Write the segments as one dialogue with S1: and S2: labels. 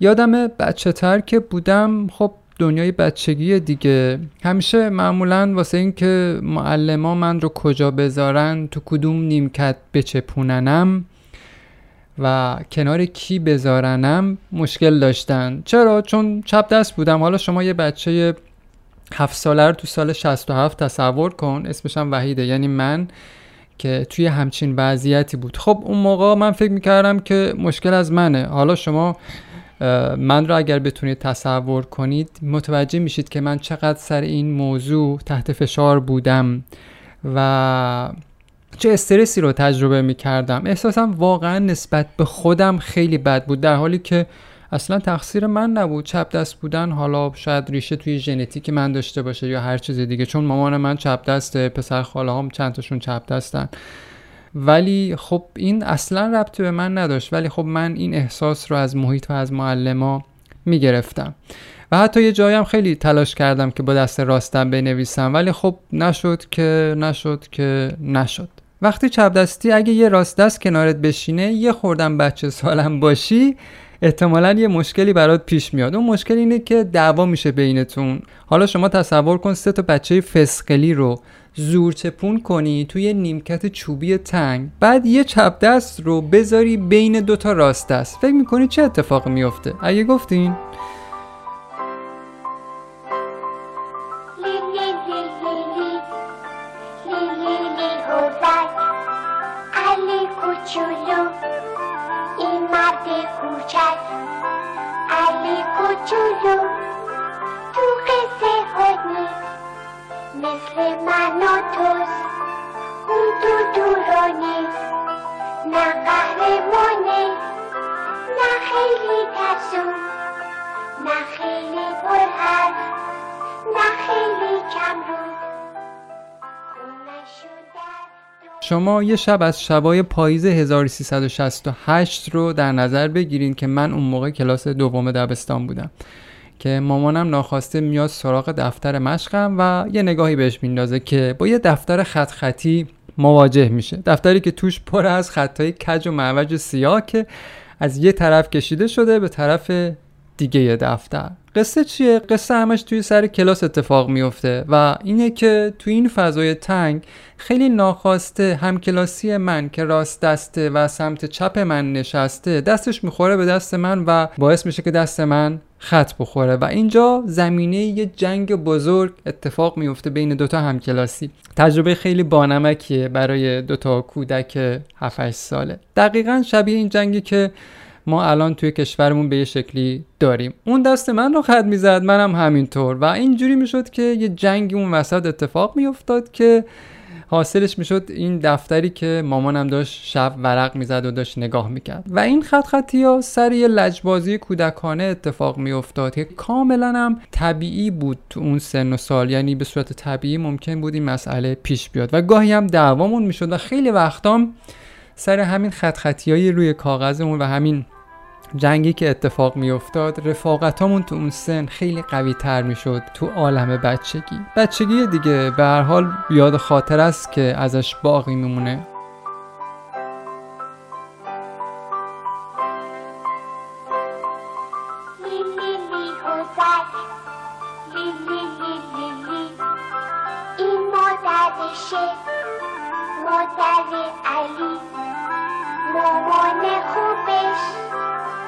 S1: یادم بچه تر که بودم خب دنیای بچگی دیگه. همیشه معمولا واسه اینکه معلما من رو کجا بذارن تو کدوم نیمکت بچپوننم و کنار کی بذارنم مشکل داشتن. چرا؟ چون چپ دست بودم. حالا شما یه بچه هفت ساله رو تو سال 67 تصور کن. اسمشم وحیده. یعنی من که توی همچین وضعیتی بود. خب اون موقع من فکر می‌کردم که مشکل از منه. حالا شما من رو اگر بتونید تصور کنید متوجه میشید که من چقدر سر این موضوع تحت فشار بودم و چه استرسی رو تجربه می‌کردم. احساسم واقعا نسبت به خودم خیلی بد بود در حالی که اصلا تقصیر من نبود. چپ دست بودن حالا شاید ریشه توی ژنتیک من داشته باشه یا هر چیز دیگه چون مامان من چپ دسته پسر خاله هم چند تاشون چپ دستن. ولی خب این اصلا ربطی به من نداشت. ولی خب من این احساس رو از محیط و از معلما می‌گرفتم. و حتی یه جایم خیلی تلاش کردم که با دست راستم بنویسم. ولی خب نشد که نشد که نشد. وقتی چپ دستی اگه یه راست دست کنارت بشینه یه خوردم بچه سالم باشی احتمالا یه مشکلی برات پیش میاد. اون مشکل اینه که دعوا میشه بینتون. حالا شما تصور کن سه تا بچه فسقلی رو زور چپون کنی توی نیمکت چوبی تنگ. بعد یه چپ دست رو بذاری بین دوتا راست دست. فکر می‌کنی چه اتفاقی میفته اگه گفتین.
S2: علی کوچک علی کوچولو تو قصه ها نیست. مثل من و توست. اون تو دورو نیست. نه قهرمانه نه خیلی ترسو
S1: شما یه شب از شبای پاییز 1368 رو در نظر بگیرین که من اون موقع کلاس دوم دبستان بودم. که مامانم ناخواسته میاد سراغ دفتر مشقم و یه نگاهی بهش میندازه که با یه دفتر خط خطی مواجه میشه. دفتری که توش پر از خطای کج و معوج سیاه که از یه طرف کشیده شده به طرف دیگه دفتر. قصه چیه؟ قصه همش توی سر کلاس اتفاق میفته و اینه که توی این فضای تنگ خیلی ناخواسته همکلاسی من که راست دسته و سمت چپ من نشسته دستش می‌خوره به دست من و باعث میشه که دست من خط بخوره و اینجا زمینه یه جنگ بزرگ اتفاق میفته بین دوتا همکلاسی. تجربه خیلی بانمکیه برای دوتا کودک 7 ساله. دقیقا شبیه این جنگی که ما الان توی کشورمون به یه شکلی داریم. اون دست من رو خط می‌زد منم همینطور. و اینجوری می‌شد که یه جنگی اون وسط اتفاق میافتاد که حاصلش می‌شد این دفتری که مامانم داشت شب ورق می‌زد و داشت نگاه می‌کرد. و این خط خطی ها سر یه لجبازی کودکانه اتفاق میافتاد که کاملا هم طبیعی بود تو اون سن و سال. یعنی به صورت طبیعی ممکن بود این مسئله پیش بیاد. و گاهی هم دعوامون می‌شد و خیلی وقتام سر همین خط خطی روی کاغذمون و همین جنگی که اتفاق میافتاد رفاقتامون تو اون سن خیلی قوی تر می‌شد تو عالم بچگی. بچگی دیگه به هر حال یاد خاطر است که ازش باقی میمونه.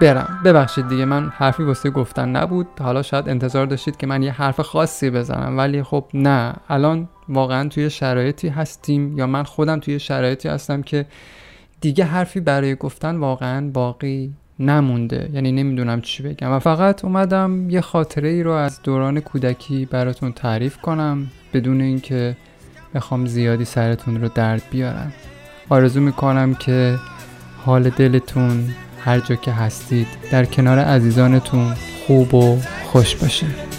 S1: برم. ببخشید دیگه من حرفی واسه گفتن نبود. حالا شاید انتظار داشتید که من یه حرف خاصی بزنم ولی خب نه. الان واقعا توی شرایطی هستیم یا من خودم توی شرایطی هستم که دیگه حرفی برای گفتن واقعا باقی نمونده. یعنی نمی‌دونم چی بگم. و فقط اومدم یه خاطره ای رو از دوران کودکی براتون تعریف کنم بدون اینکه بخوام زیادی سرتون رو درد بیارم. آرزو می‌کنم که حال دلتون هر جا که هستید در کنار عزیزانتون خوب و خوش
S3: باشید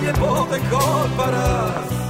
S3: به پای هر